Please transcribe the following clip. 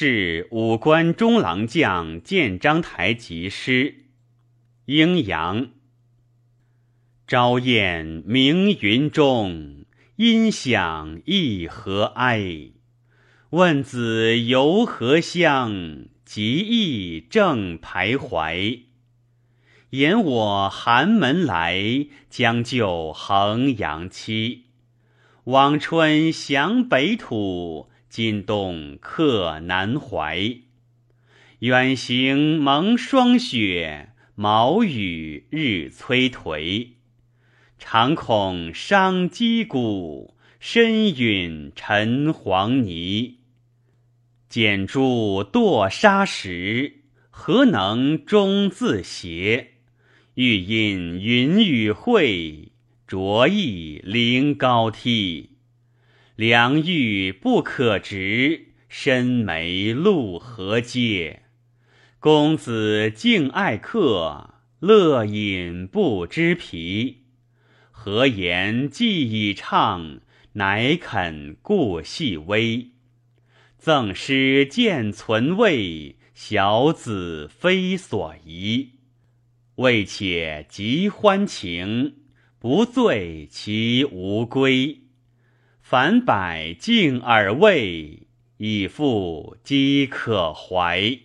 是武关中郎将建章台集诗。阴阳。朝雁鸣云中，音响一何哀？问子游何乡？极意正徘徊。言我寒门来，将就衡阳期。往春降北土，今冬客南怀。远行蒙霜雪，毛雨日催颓。常恐伤肌骨，身陨沉黄泥。剪珠堕沙石，何能终自斜？欲因云雨会，着意临高梯。良玉不可直，深眉露何阶？公子敬爱客，乐饮不知疲。何言既已畅，乃肯顾细微？赠诗见存味，小子非所宜。未且极欢情，不醉其无归。凡百敬而畏，以复饥可怀。